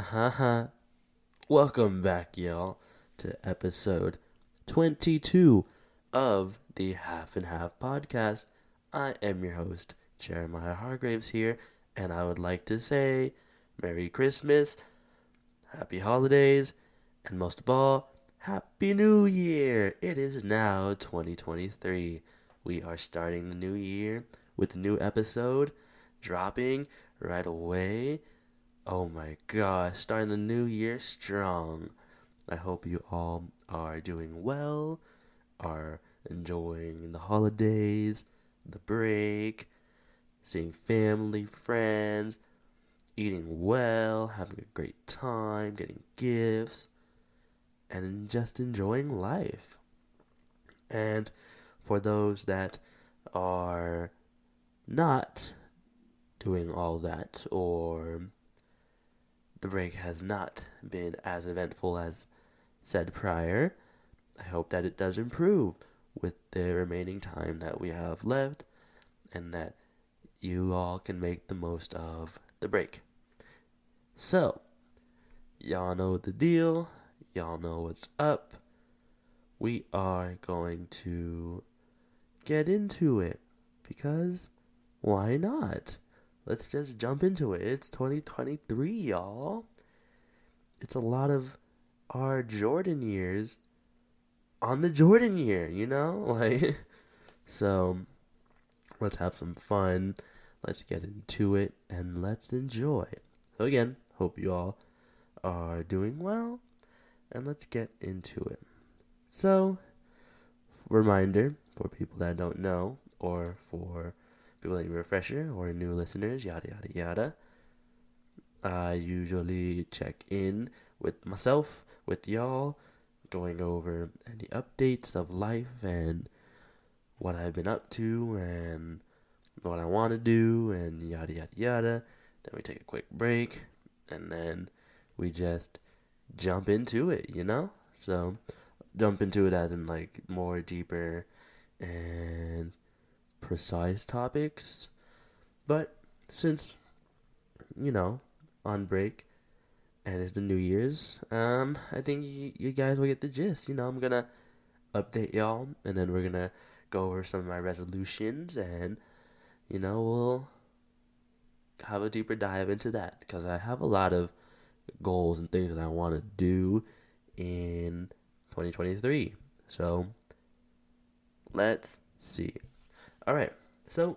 Haha. Welcome back, y'all, to episode 22 of the Half and Half podcast. I am your host, Jeremiah Hargraves here, and I would like to say Merry Christmas, Happy Holidays, and most of all, Happy New Year! It is now 2023. We are starting the new year with a new episode dropping right away. Oh my gosh, starting the new year strong. I hope you all are doing well, are enjoying the holidays, the break, seeing family, friends, eating well, having a great time, getting gifts, and just enjoying life. And for those that are not doing all that or the break has not been as eventful as said prior. I hope that it does improve with the remaining time that we have left and that you all can make the most of the break. So, y'all know the deal. Y'all know what's up. We are going to get into it because why not? Let's just jump into it. It's 2023, y'all. It's a lot of our Jordan years on the Jordan year, you know? Like so let's have some fun. Let's get into it and let's enjoy. So again, hope you all are doing well and let's get into it. So, reminder for people that don't know or for a refresher or new listeners, yada yada yada. I usually check in with myself, with y'all, going over any updates of life and what I've been up to and what I want to do and yada yada yada. Then we take a quick break and then we just jump into it, you know? So jump into it as in like more deeper and precise topics. But since, you know, on break and it's the New Year's, um, I think y- you guys will get the gist. You know, I'm gonna update y'all and then we're gonna go over some of my resolutions and, you know, we'll have a deeper dive into that because I have a lot of goals and things that I want to do in 2023. So, let's see. All right. So,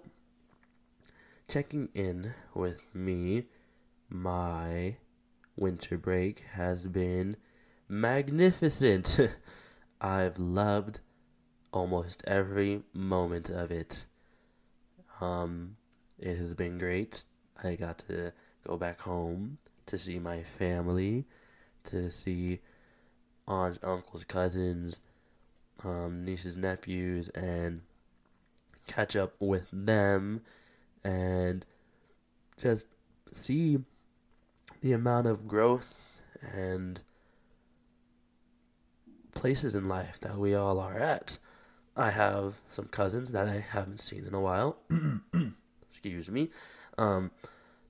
checking in with me, my winter break has been magnificent. I've loved almost every moment of it. Um, it has been great. I got to go back home to see my family, to see aunts, uncles, cousins, um, nieces, nephews, and catch up with them and just see the amount of growth and places in life that we all are at. I have some cousins that I haven't seen in a while. Excuse me. Um,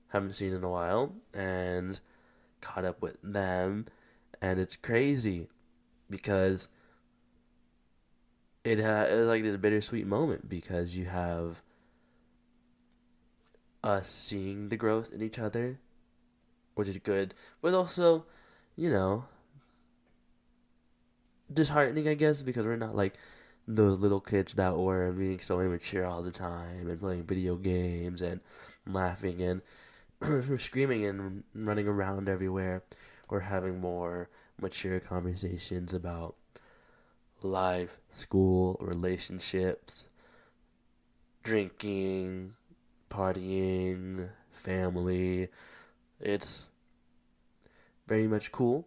haven't seen in a while and caught up with them and it's crazy because it uh, it was like this bittersweet moment because you have us seeing the growth in each other, which is good, but also, you know, disheartening, I guess, because we're not like those little kids that were being so immature all the time and playing video games and laughing and screaming and running around everywhere. We're having more mature conversations about life, school, relationships, drinking, partying, family. It's very much cool,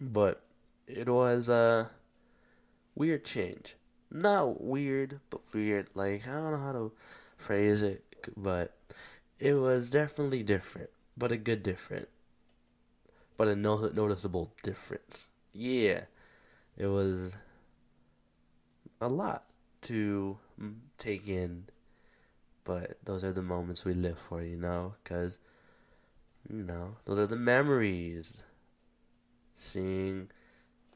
but it was a weird change. Not weird, but weird. Like, I don't know how to phrase it, but it was definitely different, but a good different, but a no- noticeable difference. Yeah it was a lot to mm, take in, but those are the moments we live for, you know, because you know, those are the memories. Seeing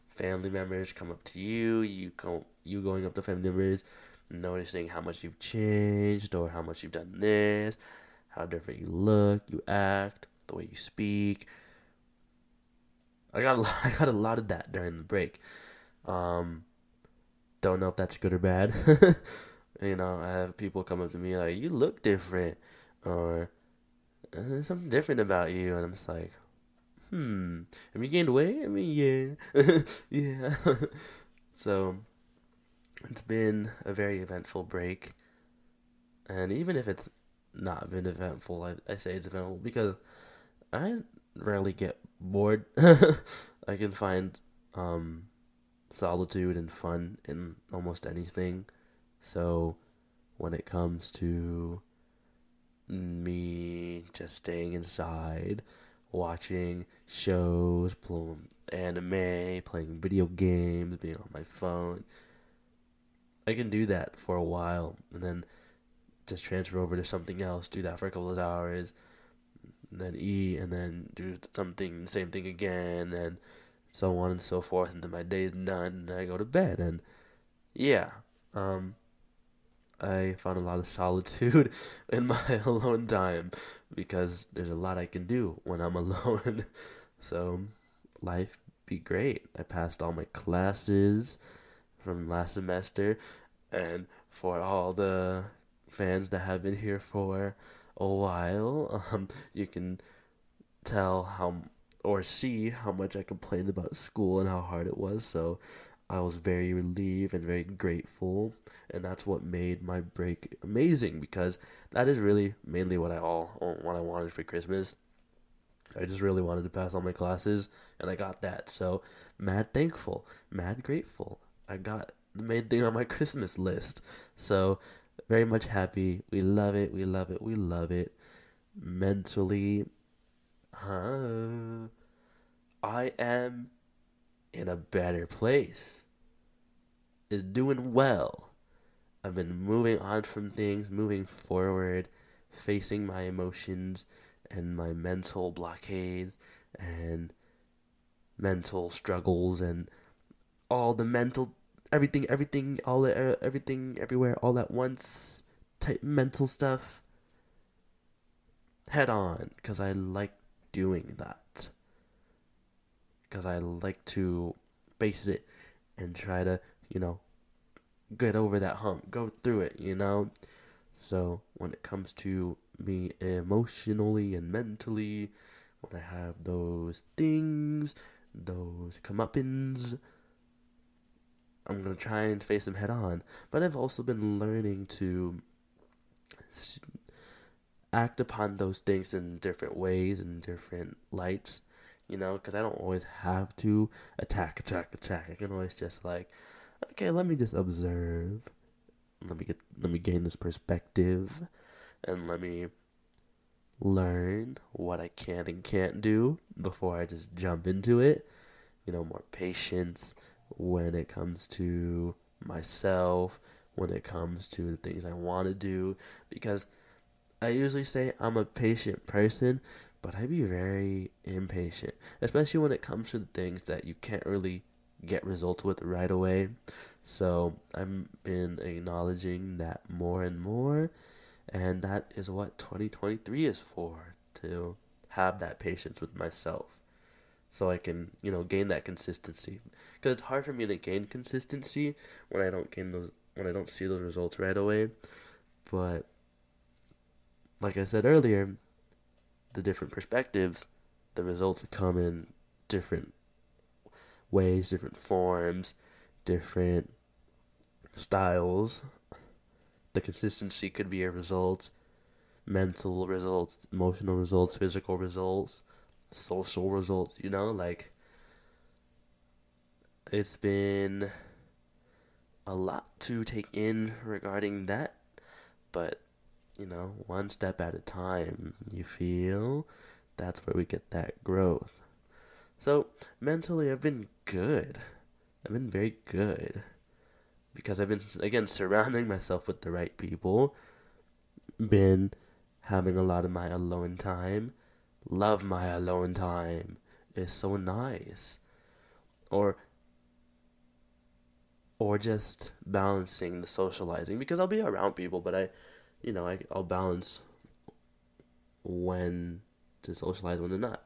family members come up to you, you go, you going up to family members, noticing how much you've changed or how much you've done this, how different you look, you act, the way you speak. I got a lot, I got a lot of that during the break. Um, don't know if that's good or bad. you know, I have people come up to me like, "You look different," or "There's something different about you," and I'm just like, "Hmm, have you gained weight?" I mean, yeah, yeah. so it's been a very eventful break, and even if it's not been eventful, I, I say it's eventful because I rarely get bored. I can find um, solitude and fun in almost anything. So when it comes to me just staying inside, watching shows, playing anime, playing video games, being on my phone, I can do that for a while and then just transfer over to something else, do that for a couple of hours, then eat, and then do something, the same thing again, and so on and so forth. And then my day's done, and I go to bed. And yeah, um, I found a lot of solitude in my alone time because there's a lot I can do when I'm alone. so life be great. I passed all my classes from last semester, and for all the fans that have been here for a while, um, you can tell how or see how much I complained about school and how hard it was. So I was very relieved and very grateful, and that's what made my break amazing because that is really mainly what I all what I wanted for Christmas. I just really wanted to pass all my classes, and I got that. So mad thankful, mad grateful. I got the main thing on my Christmas list. So very much happy. We love it. We love it. We love it. Mentally, huh? I am in a better place. Is doing well. I've been moving on from things, moving forward, facing my emotions and my mental blockades and mental struggles and all the mental everything everything all everything everywhere all at once type mental stuff head on because I like doing that. Because I like to face it and try to, you know, get over that hump, go through it, you know? So when it comes to me emotionally and mentally, when I have those things, those comeuppance, I'm gonna try and face them head on. But I've also been learning to act upon those things in different ways and different lights, you know, because I don't always have to attack, attack, attack. I can always just like, okay, let me just observe. Let me get, let me gain this perspective, and let me learn what I can and can't do before I just jump into it. You know, more patience when it comes to myself, when it comes to the things I want to do, because I usually say I'm a patient person, but I be very impatient, especially when it comes to things that you can't really get results with right away. So I've been acknowledging that more and more, and that is what 2023 is for to have that patience with myself so I can, you know, gain that consistency. Because it's hard for me to gain consistency when I don't gain those, when I don't see those results right away. But like I said earlier, the different perspectives, the results come in different ways, different forms, different styles. The consistency could be a result, mental results, emotional results, physical results, social results, you know, like it's been a lot to take in regarding that, but you know, one step at a time, you feel? That's where we get that growth. So, mentally, I've been good. I've been very good. Because I've been, again, surrounding myself with the right people, been having a lot of my alone time, love my alone time. It's so nice. Or or just balancing the socializing because I'll be around people, but I, you know, I, I'll balance when to socialize, when to not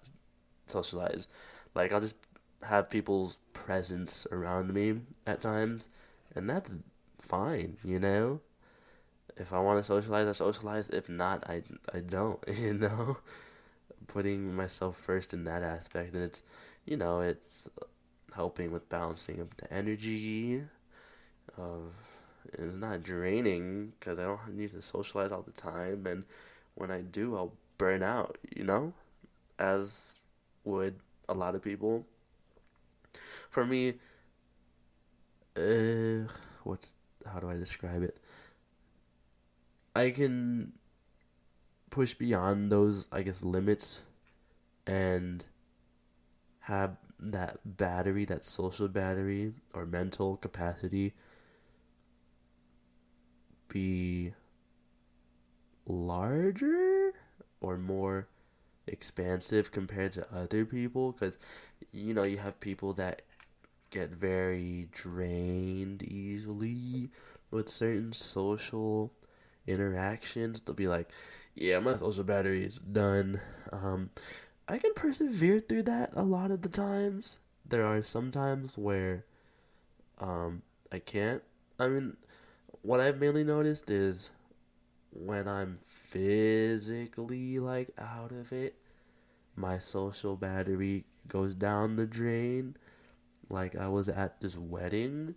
socialize. Like I'll just have people's presence around me at times, and that's fine, you know. If I want to socialize, I socialize. If not, I I don't, you know. Putting myself first in that aspect, and it's, you know, it's helping with balancing of the energy of it's not draining because I don't need to socialize all the time, and when I do, I'll burn out. You know, as would a lot of people. For me, uh, what's how do I describe it? I can push beyond those, I guess, limits, and have that battery, that social battery or mental capacity be larger or more expansive compared to other people? Because you know you have people that get very drained easily with certain social interactions. They'll be like yeah my social battery is done. Um i can persevere through that a lot of the times. There are some times where um i can't. I mean what I've mainly noticed is when I'm physically like out of it, my social battery goes down the drain. Like I was at this wedding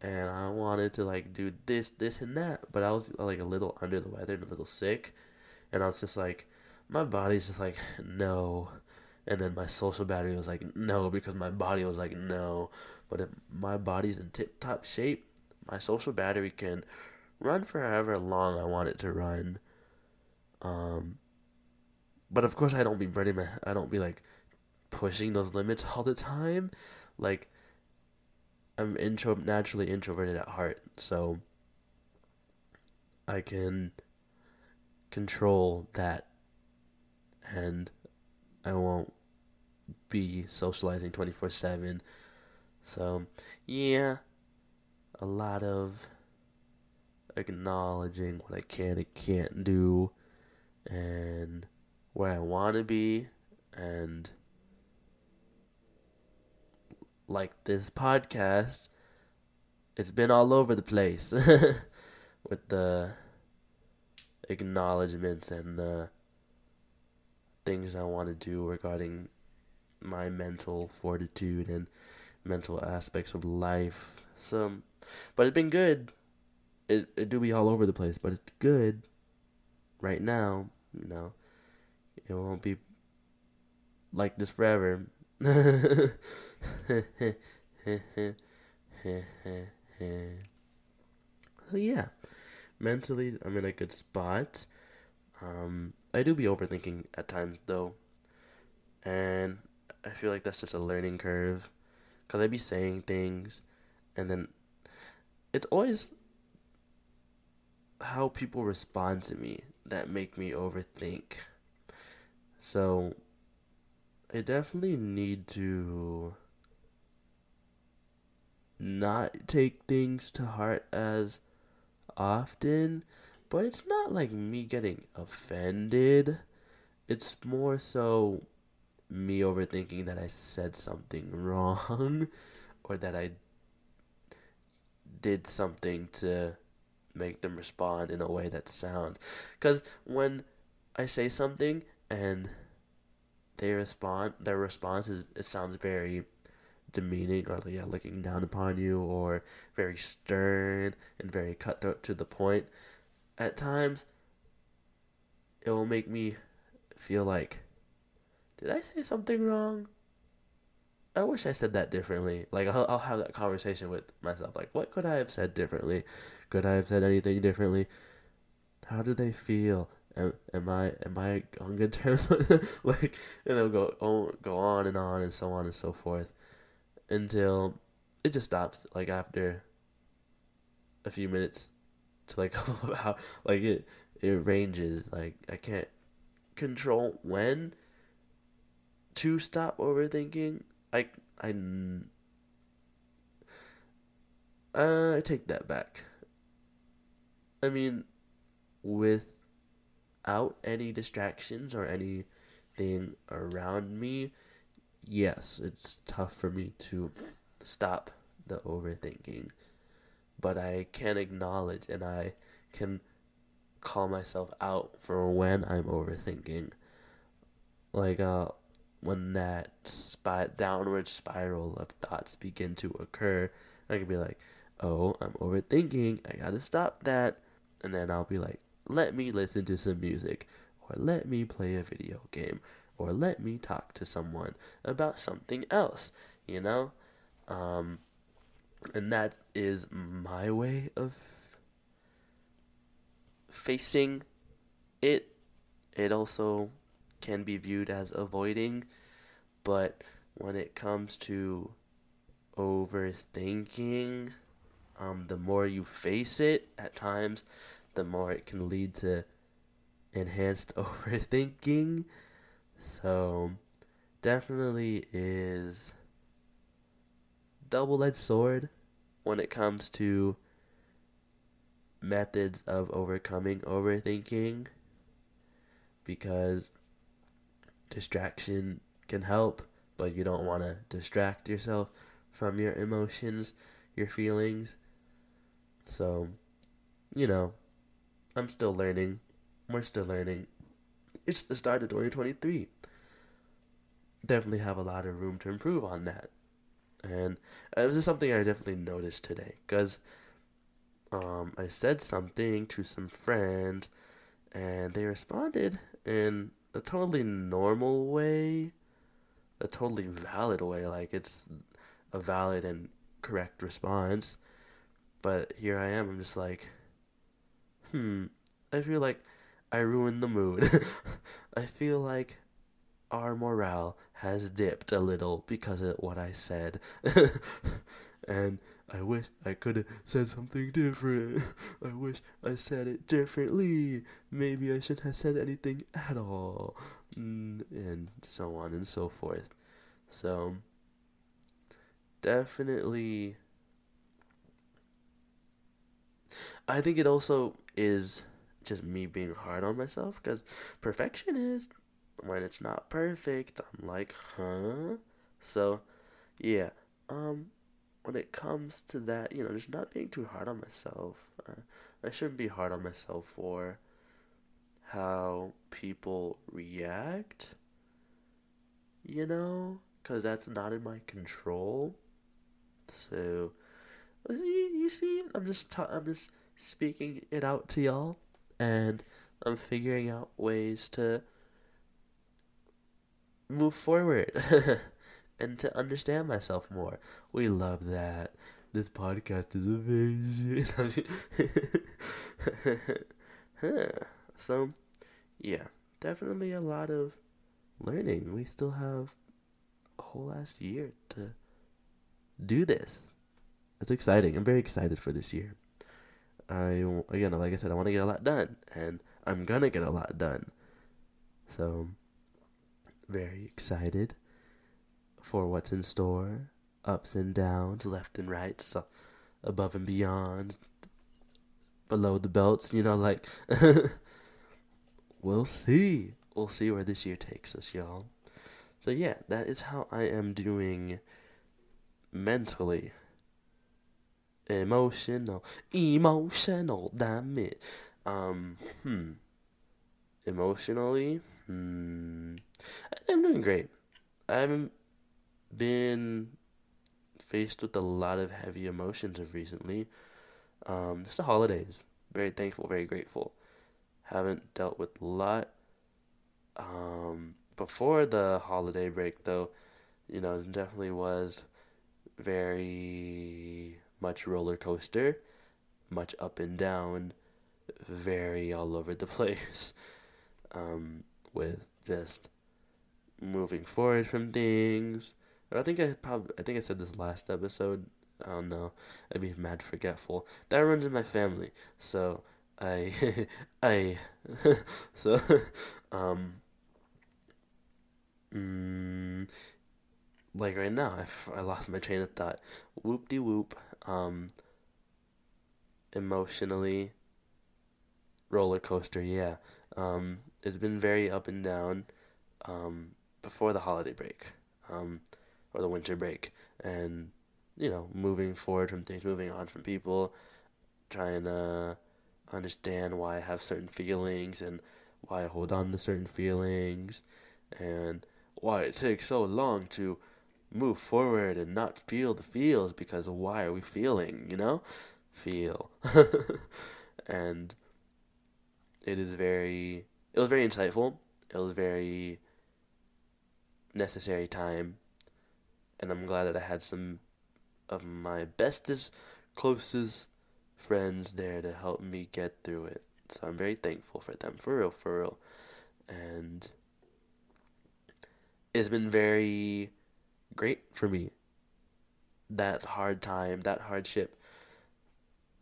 and I wanted to like do this, this and that, but I was like a little under the weather and a little sick. And I was just like, my body's just like, no. And then my social battery was like, no, because my body was like, no. But if my body's in tip top shape, my social battery can run for however long I want it to run. Um, but of course, I don't be burning my, I don't be like pushing those limits all the time. Like, I'm intro naturally introverted at heart, so I can control that, and I won't be socializing twenty four seven. So, yeah, a lot of acknowledging what I can and can't do and where I want to be and like this podcast it's been all over the place with the acknowledgments and the things I want to do regarding my mental fortitude and mental aspects of life. So but it's been good. It it do be all over the place, but it's good. Right now, you know, it won't be like this forever. so yeah, mentally I'm in a good spot. Um, I do be overthinking at times though, and I feel like that's just a learning curve, cause I be saying things, and then it's always how people respond to me that make me overthink. So I definitely need to not take things to heart as often, but it's not like me getting offended. It's more so me overthinking that I said something wrong or that I did something to make them respond in a way that sounds. Because when I say something and they respond, their response is it sounds very demeaning or yeah, looking down upon you or very stern and very cutthroat to the point. At times, it will make me feel like, did I say something wrong? I wish I said that differently. Like I'll, I'll have that conversation with myself. Like, what could I have said differently? Could I have said anything differently? How do they feel? Am, am I am I on good terms? like, and it'll go on, go on and on and so on and so forth until it just stops. Like after a few minutes to like how like it it ranges. Like I can't control when to stop overthinking, I I I take that back. I mean, without any distractions or anything around me, yes, it's tough for me to stop the overthinking. But I can acknowledge and I can call myself out for when I'm overthinking. Like, uh, when that spot downward spiral of thoughts begin to occur, I can be like, oh, I'm overthinking. I gotta stop that. And then I'll be like, let me listen to some music, or let me play a video game, or let me talk to someone about something else, you know? Um, and that is my way of facing it. It also can be viewed as avoiding, but when it comes to overthinking, um, the more you face it at times, the more it can lead to enhanced overthinking. So, definitely is double edged sword when it comes to methods of overcoming overthinking because distraction can help, but you don't want to distract yourself from your emotions, your feelings. So, you know, I'm still learning. We're still learning. It's the start of 2023. Definitely have a lot of room to improve on that. And it was just something I definitely noticed today. Because um, I said something to some friends, and they responded in a totally normal way, a totally valid way. Like, it's a valid and correct response. But here I am, I'm just like, hmm, I feel like I ruined the mood. I feel like our morale has dipped a little because of what I said. and I wish I could have said something different. I wish I said it differently. Maybe I shouldn't have said anything at all. Mm, and so on and so forth. So, definitely I think it also is just me being hard on myself because perfection is when it's not perfect. I'm like, huh? So, yeah. Um, when it comes to that, you know, just not being too hard on myself. Uh, I shouldn't be hard on myself for how people react. You know, because that's not in my control. So, you, you see, I'm just ta- I'm just speaking it out to y'all, and I'm figuring out ways to move forward and to understand myself more. We love that. This podcast is amazing. so, yeah, definitely a lot of learning. We still have a whole last year to do this. It's exciting. I'm very excited for this year. I again, like I said, I want to get a lot done, and I'm gonna get a lot done. So, very excited for what's in store, ups and downs, left and right, so above and beyond, below the belts. You know, like we'll see. We'll see where this year takes us, y'all. So yeah, that is how I am doing mentally emotional, emotional, damn it. Um, hmm. Emotionally, hmm. I'm doing great. I haven't been faced with a lot of heavy emotions of recently. Um, it's the holidays. Very thankful, very grateful. Haven't dealt with a lot. Um, before the holiday break, though, you know, definitely was very much roller coaster, much up and down, very all over the place. Um, with just moving forward from things. I think I probably I think I said this last episode. I don't know. I'd be mad forgetful. That runs in my family. So I I so um mm, like right now, I, f- I lost my train of thought. Whoop de whoop. Um, emotionally, roller coaster, yeah. Um, it's been very up and down um, before the holiday break um, or the winter break. And, you know, moving forward from things, moving on from people, trying to understand why I have certain feelings and why I hold on to certain feelings and why it takes so long to move forward and not feel the feels because why are we feeling, you know? Feel. and it is very it was very insightful. It was very necessary time. And I'm glad that I had some of my bestest, closest friends there to help me get through it. So I'm very thankful for them, for real, for real. And it's been very great for me. That hard time, that hardship.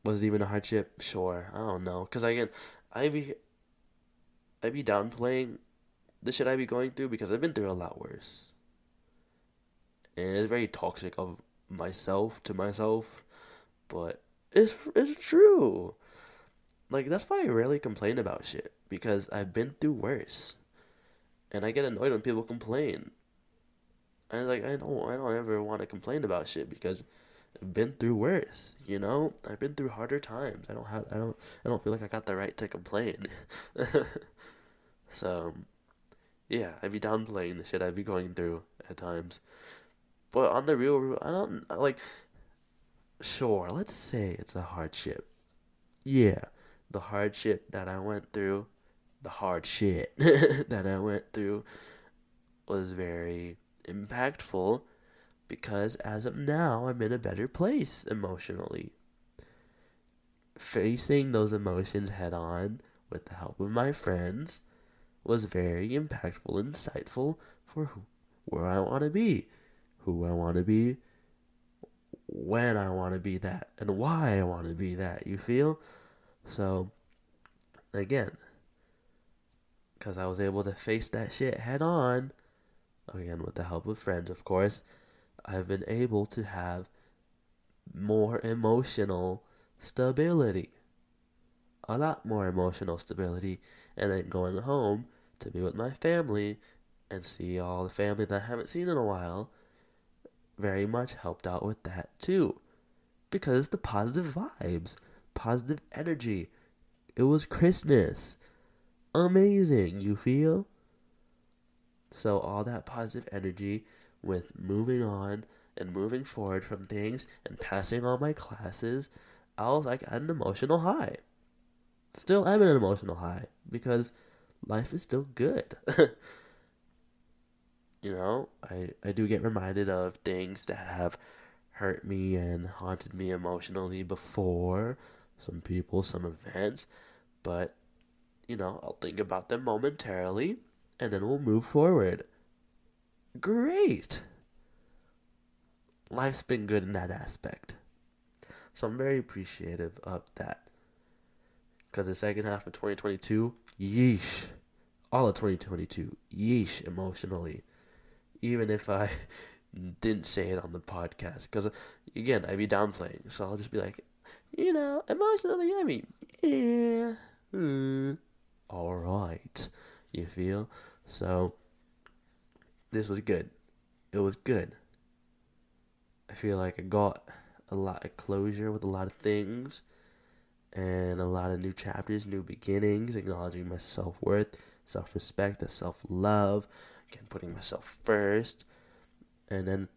Was even a hardship? Sure, I don't know. Cause I again, I be, I be downplaying the shit I be going through because I've been through a lot worse. And it's very toxic of myself to myself, but it's it's true. Like that's why I rarely complain about shit because I've been through worse, and I get annoyed when people complain. And like I don't I don't ever want to complain about shit because I've been through worse. You know I've been through harder times. I don't have I don't I don't feel like I got the right to complain. so yeah, I'd be downplaying the shit I'd be going through at times. But on the real, I don't like. Sure, let's say it's a hardship. Yeah, the hardship that I went through, the hard shit that I went through was very impactful because as of now, I'm in a better place emotionally. Facing those emotions head on with the help of my friends was very impactful insightful for who, where I want to be, who I want to be, when I want to be that, and why I want to be that. You feel? So, again, because I was able to face that shit head on, again, with the help of friends, of course, I've been able to have more emotional stability. A lot more emotional stability. And then going home to be with my family and see all the family that I haven't seen in a while very much helped out with that too. Because the positive vibes, positive energy. It was Christmas. Amazing, you feel? So, all that positive energy with moving on and moving forward from things and passing all my classes, I was like at an emotional high. Still I'm at an emotional high because life is still good. you know, I, I do get reminded of things that have hurt me and haunted me emotionally before. Some people, some events. But, you know, I'll think about them momentarily and then we'll move forward. Great! Life's been good in that aspect. So I'm very appreciative of that. Because the second half of 2022, yeesh. All of 2022, yeesh, emotionally. Even if I didn't say it on the podcast. Because, again, I'd be downplaying. So I'll just be like, you know, emotionally, I mean, yeah. Mm, Alright. You feel? So, this was good. It was good. I feel like I got a lot of closure with a lot of things and a lot of new chapters, new beginnings, acknowledging my self worth, self respect, self love, again, putting myself first, and then,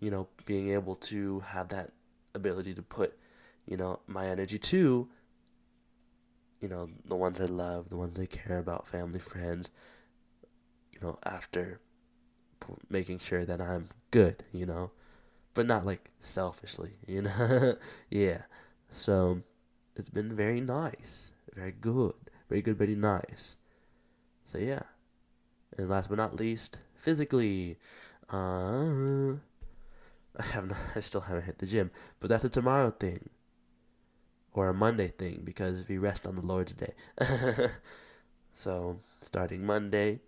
you know, being able to have that ability to put, you know, my energy to, you know, the ones I love, the ones I care about, family, friends, you know, after making sure that I'm good, you know, but not like selfishly, you know, yeah. So, it's been very nice, very good, very good, very nice. So yeah, and last but not least, physically, uh, I have not, I still haven't hit the gym, but that's a tomorrow thing, or a Monday thing because we rest on the Lord's day. so starting Monday,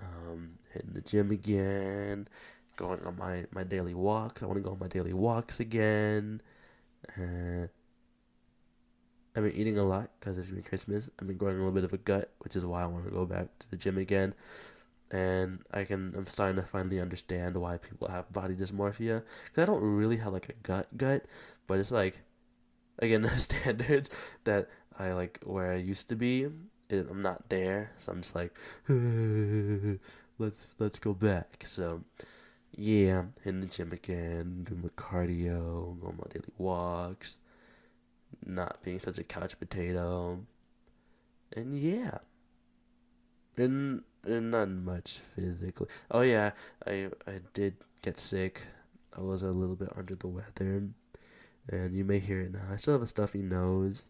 um, hitting the gym again, going on my, my daily walks. I want to go on my daily walks again. Uh, I've been eating a lot because it's been Christmas. I've been growing a little bit of a gut, which is why I want to go back to the gym again. And I can, I'm starting to finally understand why people have body dysmorphia. Because I don't really have like a gut gut, but it's like, again, the standards that I like where I used to be, I'm not there. So I'm just like, let's let's go back. So yeah, in the gym again, doing my cardio, going my daily walks, not being such a couch potato, and yeah, and and not much physically. Oh yeah, I I did get sick. I was a little bit under the weather, and you may hear it now. I still have a stuffy nose.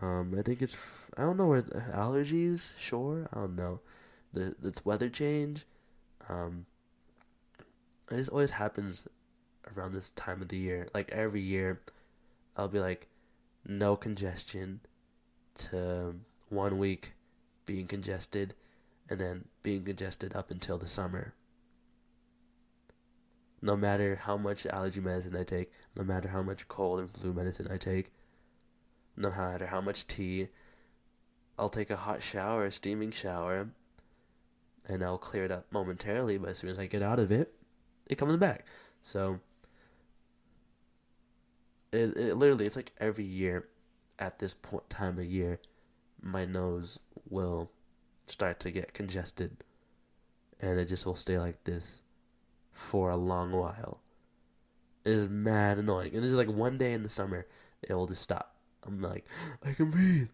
Um, I think it's I don't know where allergies. Sure, I don't know. The it's weather change. Um, this always happens around this time of the year. Like every year, I'll be like, no congestion, to one week being congested, and then being congested up until the summer. No matter how much allergy medicine I take, no matter how much cold and flu medicine I take, no matter how much tea, I'll take a hot shower, a steaming shower, and I'll clear it up momentarily, but as soon as I get out of it, it comes back. So it, it literally it's like every year at this point time of year my nose will start to get congested and it just will stay like this for a long while. It is mad annoying. And it's like one day in the summer it will just stop. I'm like, I can breathe.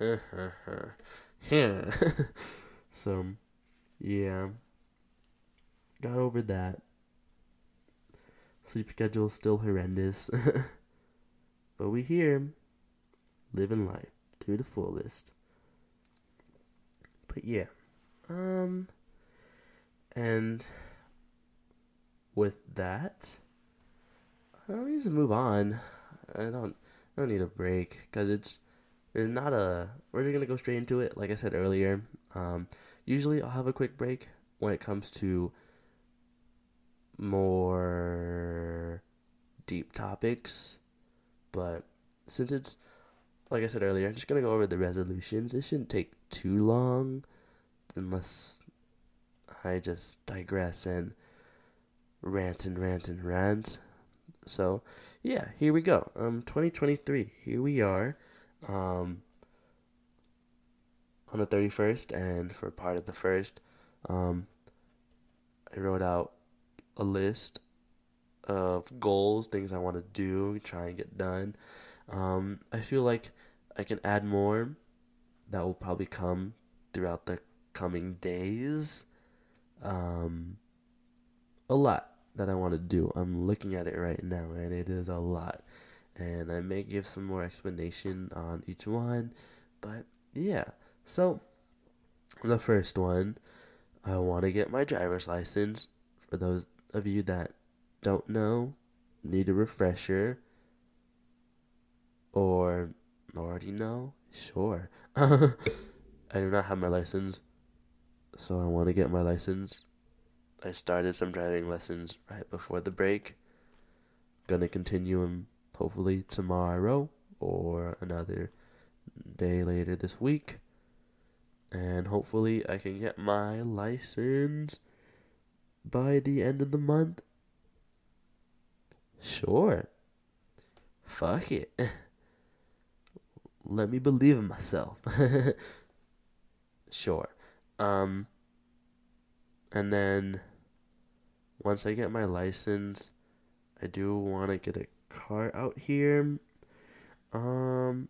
so yeah. Got over that. Sleep schedule still horrendous. but we here living life to the fullest. But yeah. Um and with that, let me just move on. I don't I don't need a break cuz it's there's not a we're just going to go straight into it like I said earlier. Um usually I'll have a quick break when it comes to more deep topics. But since it's, like I said earlier, I'm just going to go over the resolutions. It shouldn't take too long unless I just digress and rant and rant and rant. So, yeah, here we go. Um, 2023, here we are. Um, on the 31st, and for part of the first, um, I wrote out a list of goals, things I want to do, try and get done. Um, I feel like I can add more. That will probably come throughout the coming days. Um, a lot that I want to do. I'm looking at it right now, and it is a lot. And I may give some more explanation on each one, but yeah. So, the first one, I want to get my driver's license. For those of you that don't know, need a refresher, or already know, sure. I do not have my license, so I want to get my license. I started some driving lessons right before the break. Gonna continue them hopefully tomorrow or another day later this week. And hopefully I can get my license by the end of the month? Sure. Fuck it. Let me believe in myself. sure. Um and then once I get my license, I do want to get a car out here. Um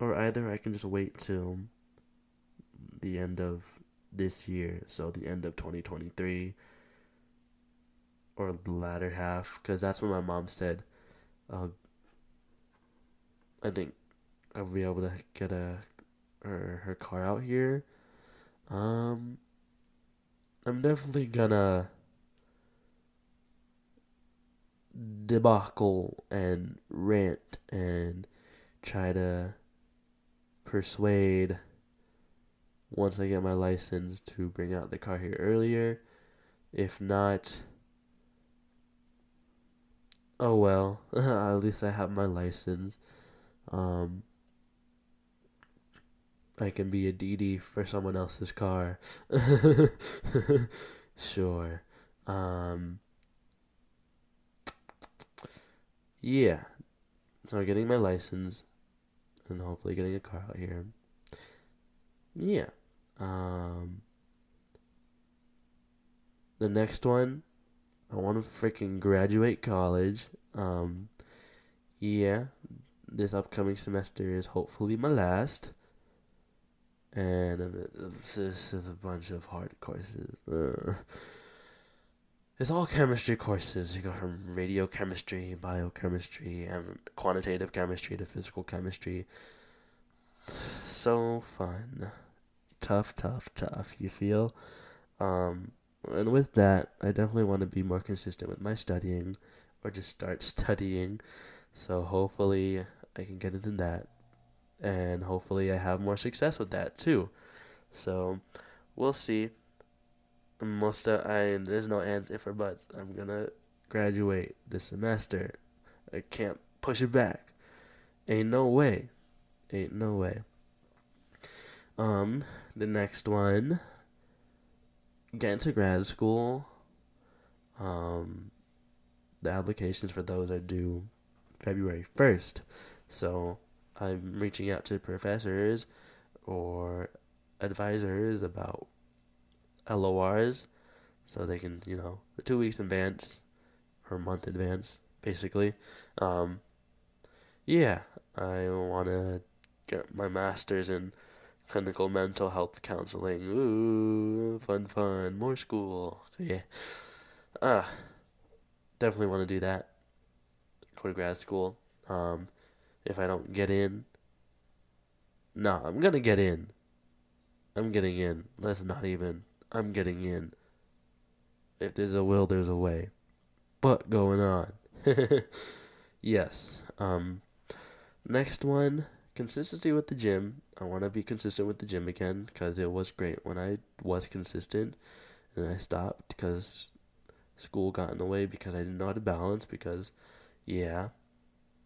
or either I can just wait till the end of this year, so the end of 2023 or the latter half, because that's what my mom said. Uh, I think I'll be able to get a her her car out here. Um, I'm definitely gonna debacle and rant and try to persuade once I get my license to bring out the car here earlier. If not, oh well. At least I have my license. Um, I can be a DD for someone else's car. sure. Um, yeah. So I'm getting my license and hopefully getting a car out here. Yeah. Um, the next one, I want to freaking graduate college. Um, yeah, this upcoming semester is hopefully my last. And this is a bunch of hard courses. Uh, it's all chemistry courses. You go from radiochemistry, biochemistry, and quantitative chemistry to physical chemistry. So fun. Tough, tough, tough. You feel? Um, and with that, I definitely want to be more consistent with my studying or just start studying. So hopefully I can get into that. And hopefully I have more success with that too. So we'll see. Most of I there's no and if or buts. I'm gonna graduate this semester. I can't push it back. Ain't no way. Ain't no way. Um, the next one. Get into grad school. Um, the applications for those are due February 1st. So I'm reaching out to professors or advisors about LORs so they can, you know, the two weeks advance or month advance, basically. Um, yeah, I want to get my master's in clinical mental health counseling. Ooh, fun, fun, more school. So yeah, ah, definitely want to do that. Go to grad school. Um, if I don't get in, no, I'm gonna get in. I'm getting in. Let's not even. I'm getting in. If there's a will, there's a way. But going on. yes. Um. Next one consistency with the gym. I want to be consistent with the gym again because it was great when I was consistent and I stopped because school got in the way because I didn't know how to balance because yeah.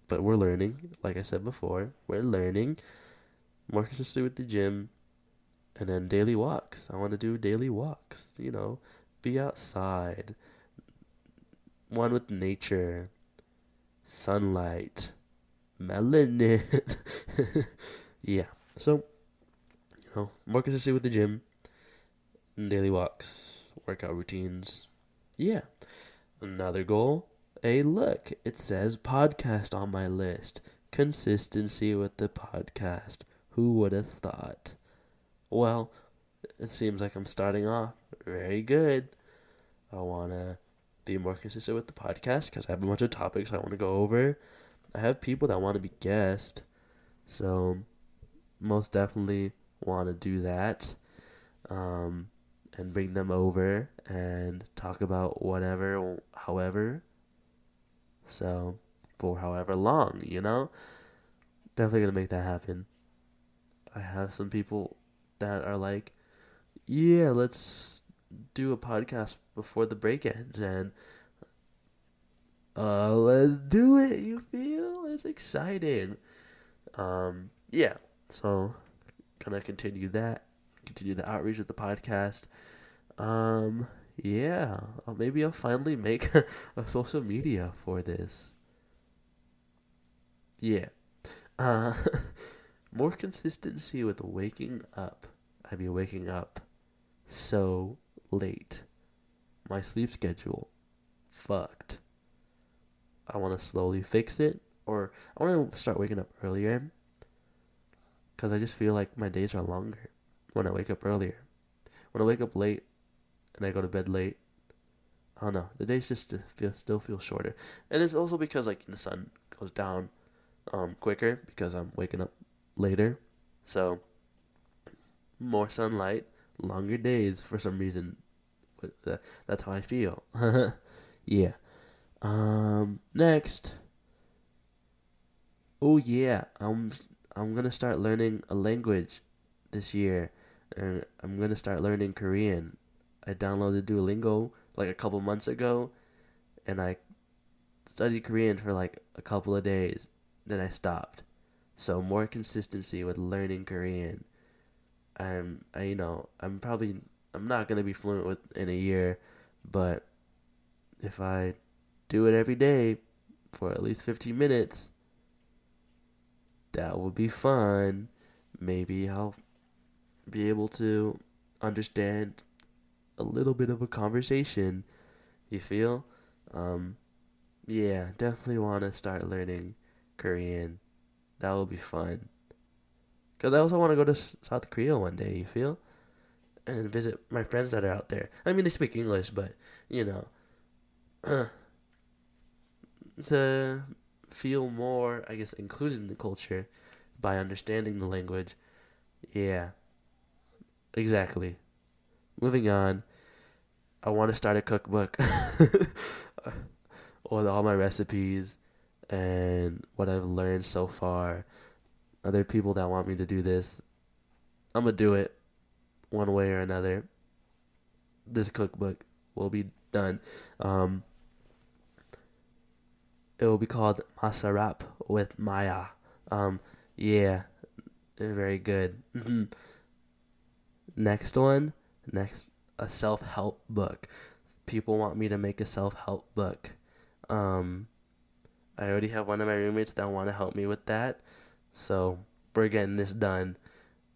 But we're learning like I said before we're learning. More consistent with the gym and then daily walks. I want to do daily walks you know. Be outside. One with nature. Sunlight melanin. yeah. So, you know, more consistency with the gym, daily walks, workout routines. Yeah. Another goal. Hey, look, it says podcast on my list. Consistency with the podcast. Who would have thought? Well, it seems like I'm starting off very good. I want to be more consistent with the podcast because I have a bunch of topics I want to go over. I have people that want to be guests, so most definitely want to do that, um, and bring them over and talk about whatever, however. So for however long, you know, definitely gonna make that happen. I have some people that are like, yeah, let's do a podcast before the break ends, and uh, let's do it. You feel? It's exciting. Um, yeah. So, gonna continue that. Continue the outreach of the podcast. Um, yeah. Uh, maybe I'll finally make a, social media for this. Yeah. Uh, more consistency with waking up. I be waking up so late. My sleep schedule fucked. I want to slowly fix it, or I want to start waking up earlier. Because I just feel like my days are longer when I wake up earlier. When I wake up late and I go to bed late, I don't know. The days just feel, still feel shorter, and it's also because like the sun goes down um, quicker because I'm waking up later, so more sunlight, longer days for some reason. That's how I feel. yeah. Um, next. Oh yeah, I'm I'm gonna start learning a language this year. and I'm gonna start learning Korean. I downloaded Duolingo like a couple months ago, and I studied Korean for like a couple of days. Then I stopped. So more consistency with learning Korean. I'm, I, you know, I'm probably, I'm not gonna be fluent with in a year, but if I do it every day for at least 15 minutes, that would be fun. Maybe I'll be able to understand a little bit of a conversation. You feel? Um, yeah, definitely want to start learning Korean. That will be fun. Because I also want to go to South Korea one day, you feel? And visit my friends that are out there. I mean, they speak English, but, you know, to feel more, I guess, included in the culture by understanding the language. Yeah, exactly. Moving on, I want to start a cookbook with all my recipes and what I've learned so far. Other people that want me to do this, I'm gonna do it one way or another. This cookbook will be done. Um, it will be called Masarap with Maya. Um, yeah, very good. next one, next a self help book. People want me to make a self help book. Um, I already have one of my roommates that want to help me with that, so we're getting this done.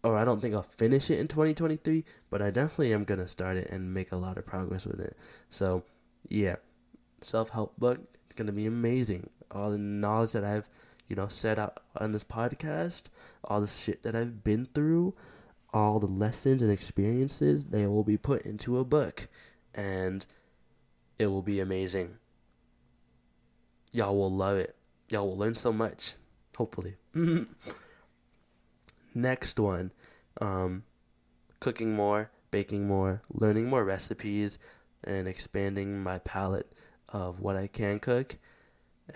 Or I don't think I'll finish it in 2023, but I definitely am gonna start it and make a lot of progress with it. So, yeah, self help book gonna be amazing. All the knowledge that I've, you know, set out on this podcast, all the shit that I've been through, all the lessons and experiences, they will be put into a book, and it will be amazing. Y'all will love it. Y'all will learn so much. Hopefully. Next one, um, cooking more, baking more, learning more recipes, and expanding my palette of what I can cook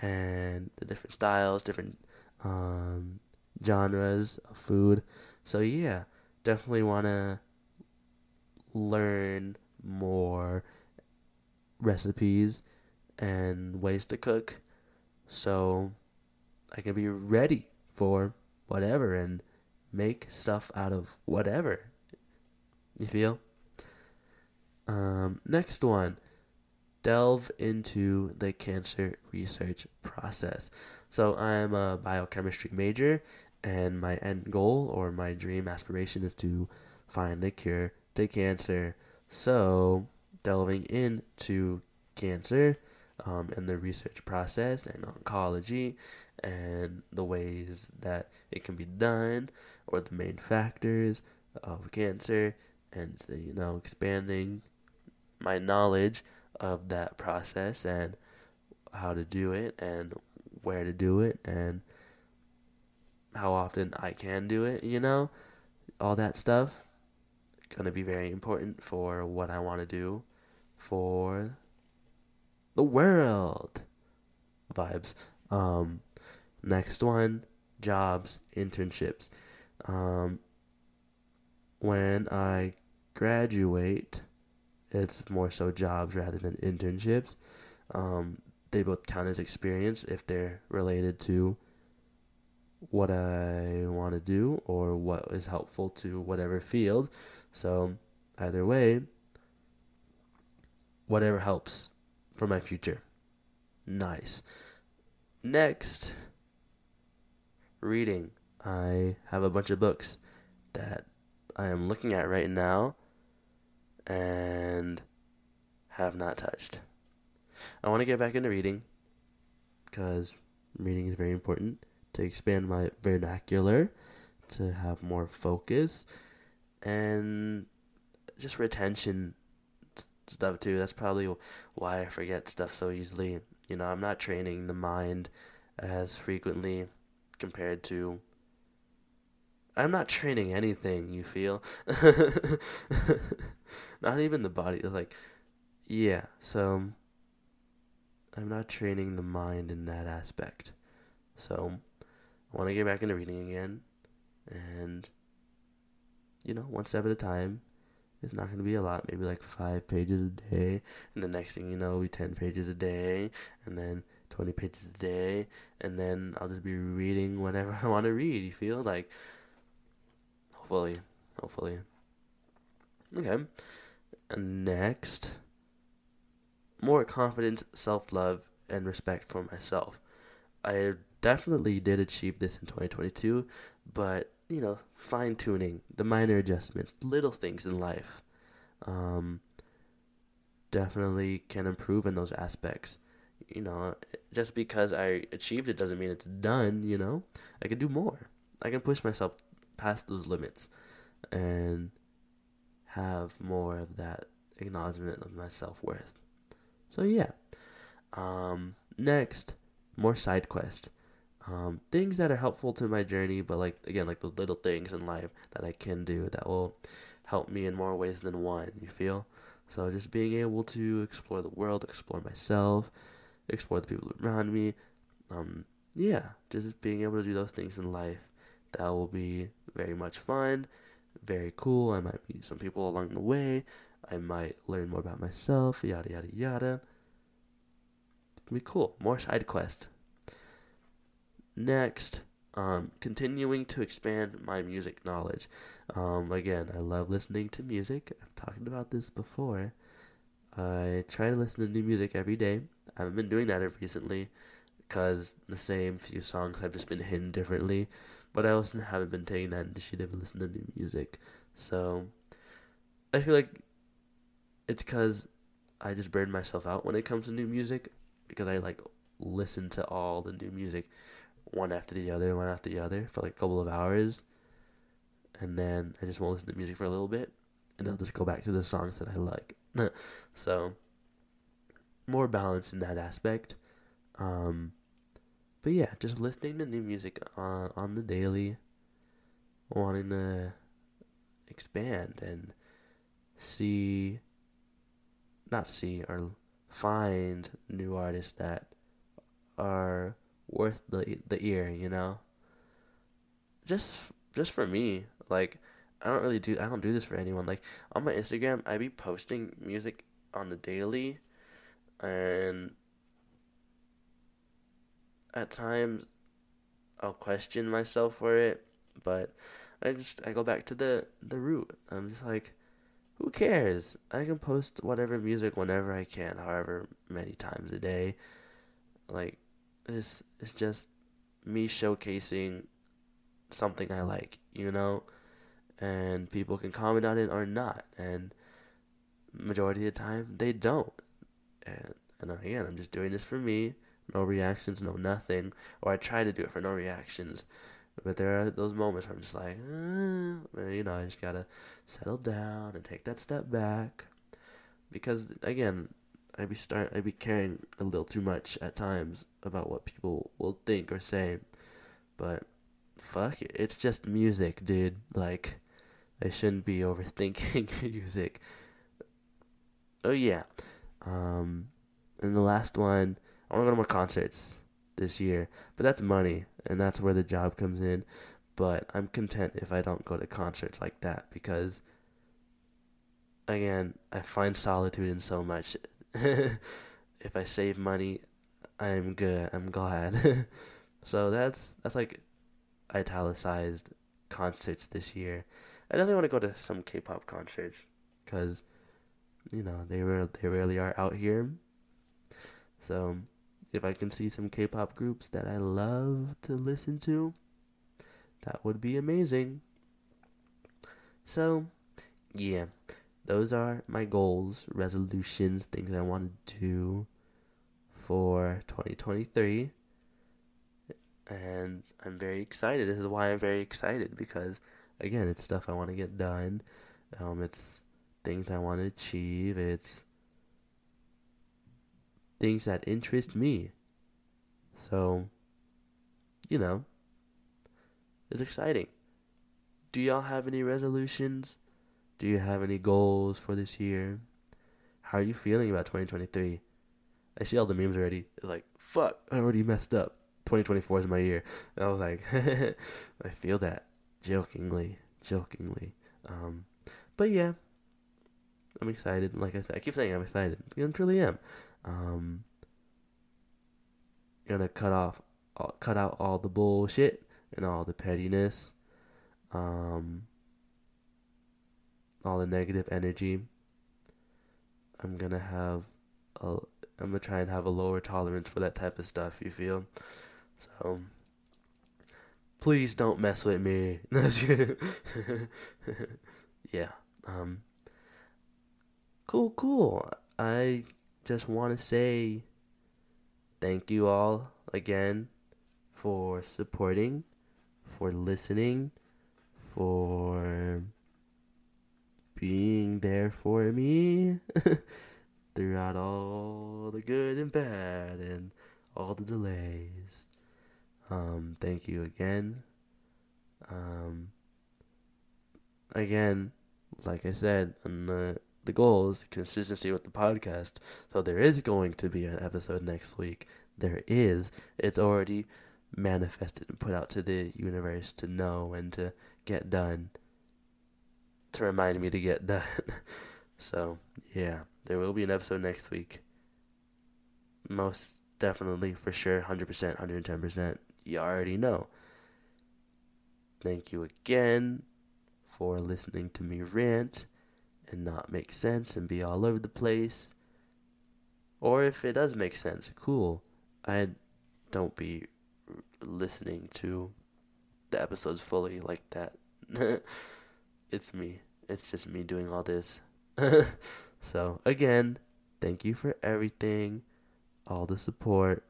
and the different styles, different um, genres of food. So yeah, definitely want to learn more recipes and ways to cook so I can be ready for whatever and make stuff out of whatever. You feel? Um, next one delve into the cancer research process. So I'm a biochemistry major, and my end goal or my dream aspiration is to find a cure to cancer. So delving into cancer um, and the research process and oncology and the ways that it can be done or the main factors of cancer and you know expanding my knowledge of that process and how to do it and where to do it and how often I can do it, you know, all that stuff going to be very important for what I want to do for the world vibes. Um, next one, jobs, internships. Um, when I graduate, it's more so jobs rather than internships. Um, they both count as experience if they're related to what I want to do or what is helpful to whatever field. So, either way, whatever helps for my future. Nice. Next, reading. I have a bunch of books that I am looking at right now and have not touched. I want to get back into reading because reading is very important to expand my vernacular, to have more focus, and just retention stuff too. That's probably why I forget stuff so easily. You know, I'm not training the mind as frequently compared to I'm not training anything, you feel? not even the body. Like, yeah, so I'm not training the mind in that aspect. So I want to get back into reading again. And you know, one step at a time. It's not going to be a lot, maybe like five pages a day. And the next thing you know, we 10 pages a day. And then 20 pages a day. And then I'll just be reading whatever I want to read. You feel like, hopefully, hopefully. Okay. Next, more confidence, self love, and respect for myself. I definitely did achieve this in 2022, but you know, fine tuning, the minor adjustments, little things in life, um, definitely can improve in those aspects. You know, just because I achieved it doesn't mean it's done. You know, I can do more. I can push myself past those limits, and have more of that acknowledgement of my self worth. So yeah. Um, next, more side quest. Um, things that are helpful to my journey, but like again, like those little things in life that I can do that will help me in more ways than one. You feel? So just being able to explore the world, explore myself, explore the people around me. Um, yeah, just being able to do those things in life that will be very much fun, very cool. I might meet some people along the way. I might learn more about myself, yada yada yada. It'll be cool. More side quest. Next, um, continuing to expand my music knowledge. Um, again, I love listening to music. I've talked about this before. I try to listen to new music every day. I haven't been doing that recently because the same few songs have just been hidden differently. But I also haven't been taking that initiative to listen to new music. So I feel like it's because I just burn myself out when it comes to new music because I like listen to all the new music one after the other, one after the other for like a couple of hours. And then I just won't listen to music for a little bit. And I'll just go back to the songs that I like. so, more balance in that aspect. Um, but yeah, just listening to new music on, on the daily, wanting to expand and see, not see, or find new artists that are worth the the ear, you know. Just just for me, like I don't really do I don't do this for anyone. Like on my Instagram, I be posting music on the daily, and at times I'll question myself for it, but I just I go back to the the root. I'm just like, who cares? I can post whatever music whenever I can, however many times a day. Like it's it's just me showcasing something I like, you know, and people can comment on it or not, and majority of the time they don't. And and again, I'm just doing this for me. No reactions, no nothing. Or I try to do it for no reactions. But there are those moments where I'm just like, eh, you know, I just gotta settle down and take that step back. Because again, I be start I be caring a little too much at times about what people will think or say. But fuck it, it's just music, dude. Like I shouldn't be overthinking music. Oh yeah. Um and the last one, I want to go to more concerts this year, but that's money, and that's where the job comes in. But I'm content if I don't go to concerts like that because, again, I find solitude in so much. if I save money, I'm good. I'm glad. so that's that's like italicized concerts this year. I definitely want to go to some K-pop concerts because you know they re- they really are out here. So if I can see some K-pop groups that I love to listen to, that would be amazing. So, yeah, those are my goals, resolutions, things I want to do for 2023. And I'm very excited. This is why I'm very excited because, again, it's stuff I want to get done. Um, it's things I want to achieve. It's things that interest me. So, you know, it's exciting. Do y'all have any resolutions? Do you have any goals for this year? How are you feeling about 2023? I see all the memes already. It's like, fuck, I already messed up. 2024 is my year. And I was like, I feel that jokingly, jokingly. Um, but yeah, I'm excited. Like I said, I keep saying I'm excited. I truly am. Um, gonna cut off, cut out all the bullshit and all the pettiness, um, all the negative energy. I'm gonna have a, I'm gonna try and have a lower tolerance for that type of stuff. You feel? So please don't mess with me. yeah. Um. Cool, cool. I just want to say thank you all again for supporting, for listening, for being there for me throughout all the good and bad and all the delays. Um, thank you again. Um, again, like I said, on the the goal is consistency with the podcast. So there is going to be an episode next week. There is. It's already manifested and put out to the universe to know and to get done. To remind me to get done. so, yeah, there will be an episode next week. Most definitely, for sure, 100%, 110%. You already know. Thank you again for listening to me rant and not make sense and be all over the place. Or if it does make sense, cool. I don't be listening to the episodes fully like that. it's me. It's just me doing all this. so, again, thank you for everything, all the support,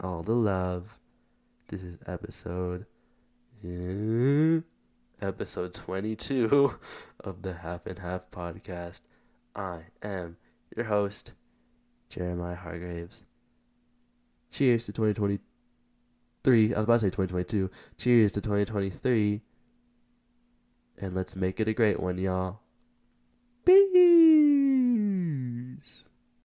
all the love. This is episode. Yeah episode 22 of the Half and Half podcast. I am your host, Jeremiah Hargraves. Cheers to 2023. I was about to say 2022. Cheers to 2023. And let's make it a great one, y'all. Peace.